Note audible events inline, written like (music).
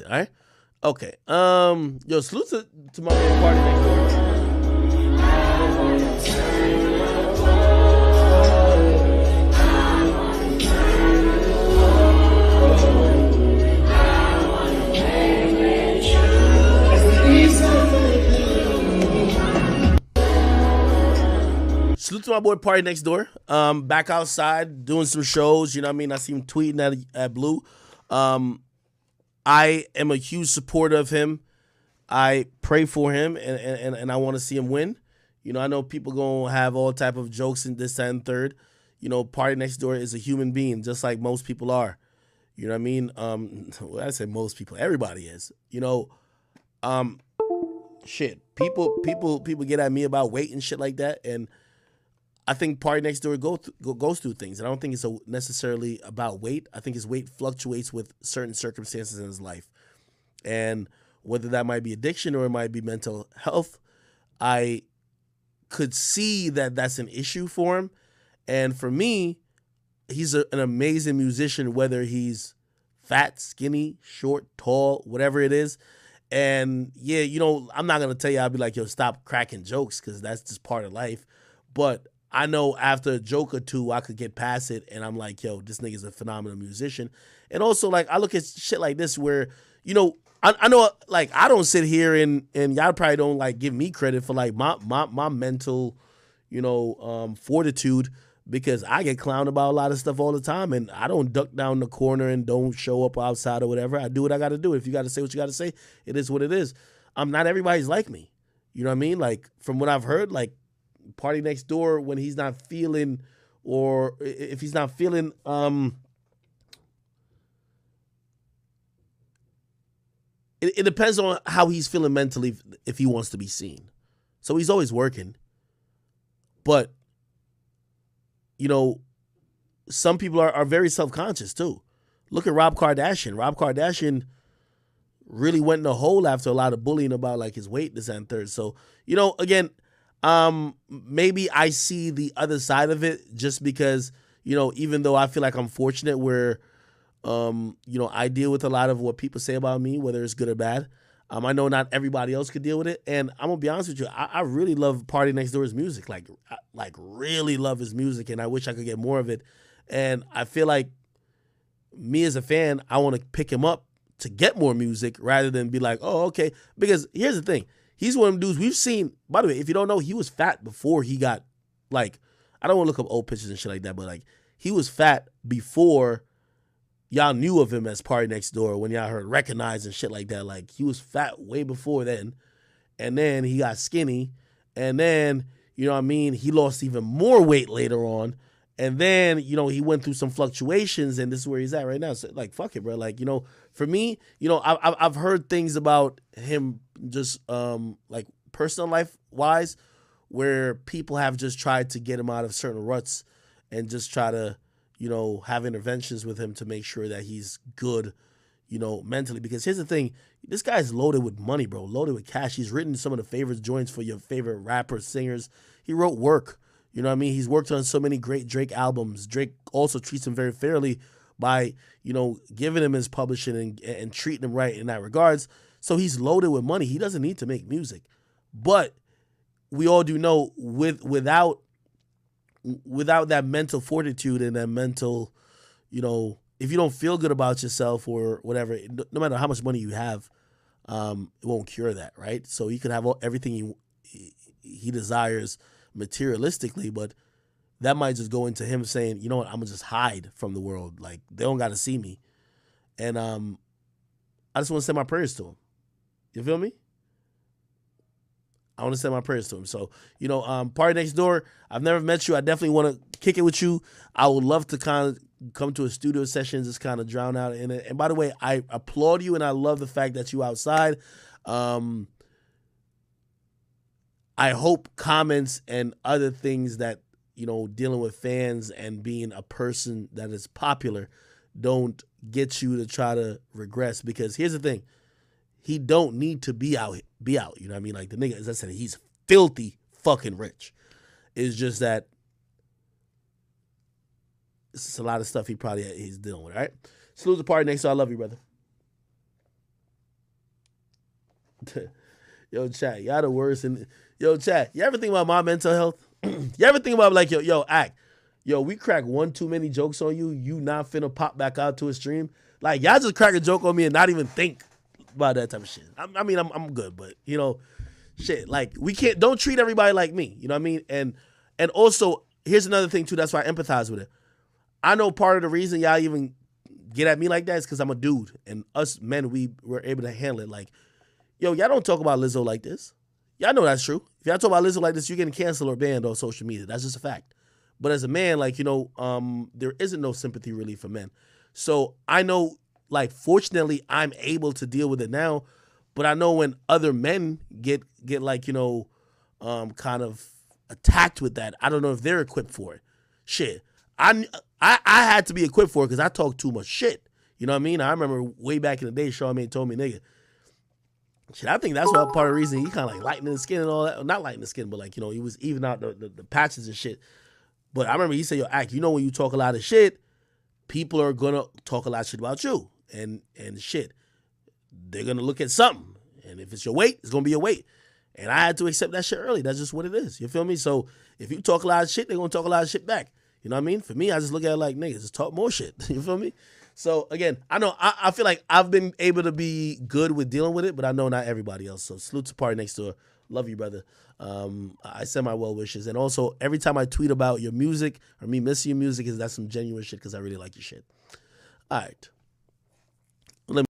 All right. Okay. Um. Yo, salute to, to my man party next door. Salute to my boy Party Next Door. Um, back outside doing some shows. You know what I mean? I see him tweeting at at Blue. Um, I am a huge supporter of him. I pray for him, and and, and I want to see him win. You know, I know people gonna have all type of jokes in this and third. You know, Party Next Door is a human being, just like most people are. You know what I mean? Um, (laughs) well, I say most people, everybody is. You know, um, shit. People, people, people get at me about weight and shit like that, and I think Party Next Door go th- go, goes through things. And I don't think it's a, necessarily about weight. I think his weight fluctuates with certain circumstances in his life. And whether that might be addiction or it might be mental health, I could see that that's an issue for him. And for me, he's a, an amazing musician, whether he's fat, skinny, short, tall, whatever it is. And yeah, you know, I'm not gonna tell you I'll be like, yo, stop cracking jokes because that's just part of life. But I know after a joke or two, I could get past it, and I'm like, yo, this nigga's a phenomenal musician. And also, like, I look at shit like this where, you know, I, I know, like, I don't sit here and and y'all probably don't like give me credit for like my my my mental, you know, um, fortitude because I get clowned about a lot of stuff all the time, and I don't duck down the corner and don't show up outside or whatever. I do what I got to do. If you got to say what you got to say, it is what it is. Um, not everybody's like me. You know what I mean? Like from what I've heard, like party next door when he's not feeling or if he's not feeling um it, it depends on how he's feeling mentally if, he wants to be seen. So he's always working. But you know some people are, are very self-conscious too. Look at rob kardashian. Rob kardashian really went in a hole after a lot of bullying about like his weight this and third. So you know again um maybe i see the other side of it just because you know even though i feel like i'm fortunate where um you know i deal with a lot of what people say about me whether it's good or bad. Um i know not everybody else could deal with it. And i'm gonna be honest with you i, I really love party next door's music. Like I, like really love his music and i wish i could get more of it. And i feel like me as a fan i want to pick him up to get more music rather than be like oh okay. Because here's the thing He's one of them dudes we've seen. By the way, if you don't know, he was fat before he got like I don't want to look up old pictures and shit like that, but like he was fat before y'all knew of him as Party Next Door when y'all heard recognized and shit like that. Like he was fat way before then, and then he got skinny, and then you know what I mean. He lost even more weight later on, and then you know he went through some fluctuations, and this is where he's at right now. So like fuck it, bro. Like you know, for me, you know, I've I've heard things about him just um like personal life wise where people have just tried to get him out of certain ruts and just try to you know have interventions with him to make sure that he's good you know mentally because here's the thing this guy's loaded with money bro loaded with cash he's written some of the favorite joints for your favorite rappers singers he wrote work you know what i mean he's worked on so many great drake albums drake also treats him very fairly by you know giving him his publishing and, and treating him right in that regards so he's loaded with money. He doesn't need to make music. But we all do know with without without that mental fortitude and that mental, you know, if you don't feel good about yourself or whatever, no matter how much money you have, um, it won't cure that, right? So he could have all, everything he he desires materialistically, but that might just go into him saying, you know what, I'm gonna just hide from the world. Like they don't gotta see me. And um I just want to send my prayers to him. You feel me? I want to send my prayers to him. So, you know, um, party next door. I've never met you. I definitely want to kick it with you. I would love to kind of come to a studio session, just kind of drown out in it. And by the way, I applaud you and I love the fact that you outside. Um, I hope comments and other things that you know dealing with fans and being a person that is popular don't get you to try to regress. Because here's the thing he don't need to be out be out you know what i mean? Like the nigga as i said he's filthy fucking rich. It's just that it's a lot of stuff he probably he's dealing with right salute the party next so i love you brother (laughs) yo, chat, y'all the worst. And yo, chat, you ever think about my mental health? (clears throat) you ever think about like yo, yo, Ak, yo, we crack one too many jokes on you, you not finna pop back out to a stream. Like y'all just crack a joke on me and not even think about that type of shit. I, I mean, I'm I'm good, but you know, shit, like we can't don't treat everybody like me. You know what I mean? And and also here's another thing too. That's why I empathize with it. I know part of the reason y'all even get at me like that is because I'm a dude, and us men we were able to handle it. Like, yo, y'all don't talk about Lizzo like this. Y'all know that's true. If y'all talk about Lizzo like this, you're getting canceled or banned on social media. That's just a fact. But as a man, like you know, um, there isn't no sympathy really for men. So I know, like, fortunately, I'm able to deal with it now. But I know when other men get get like you know, um, kind of attacked with that, I don't know if they're equipped for it. Shit, I I, I had to be equipped for it because I talk too much shit. You know what I mean? I remember way back in the day, Charlamagne told me, nigga. Shit, I think that's what part of the reason he kind of like lightening the skin and all that. Not lightening the skin, but like, you know, he was even out the, the, the patches and shit. But I remember he said, yo, Ak, you know when you talk a lot of shit, people are gonna talk a lot of shit about you. And and shit. They're gonna look at something. And if it's your weight, it's gonna be your weight. And I had to accept that shit early. That's just what it is. You feel me? So if you talk a lot of shit, they're gonna talk a lot of shit back. You know what I mean? For me, I just look at it like niggas, just talk more shit. (laughs) you feel me? So again, I know I, I, feel like I've been able to be good with dealing with it, but I know not everybody else. So salute to party next door. Love you, brother. Um, I send my well wishes, and also every time I tweet about your music or me missing your music, is that some genuine shit because I really like your shit. All right.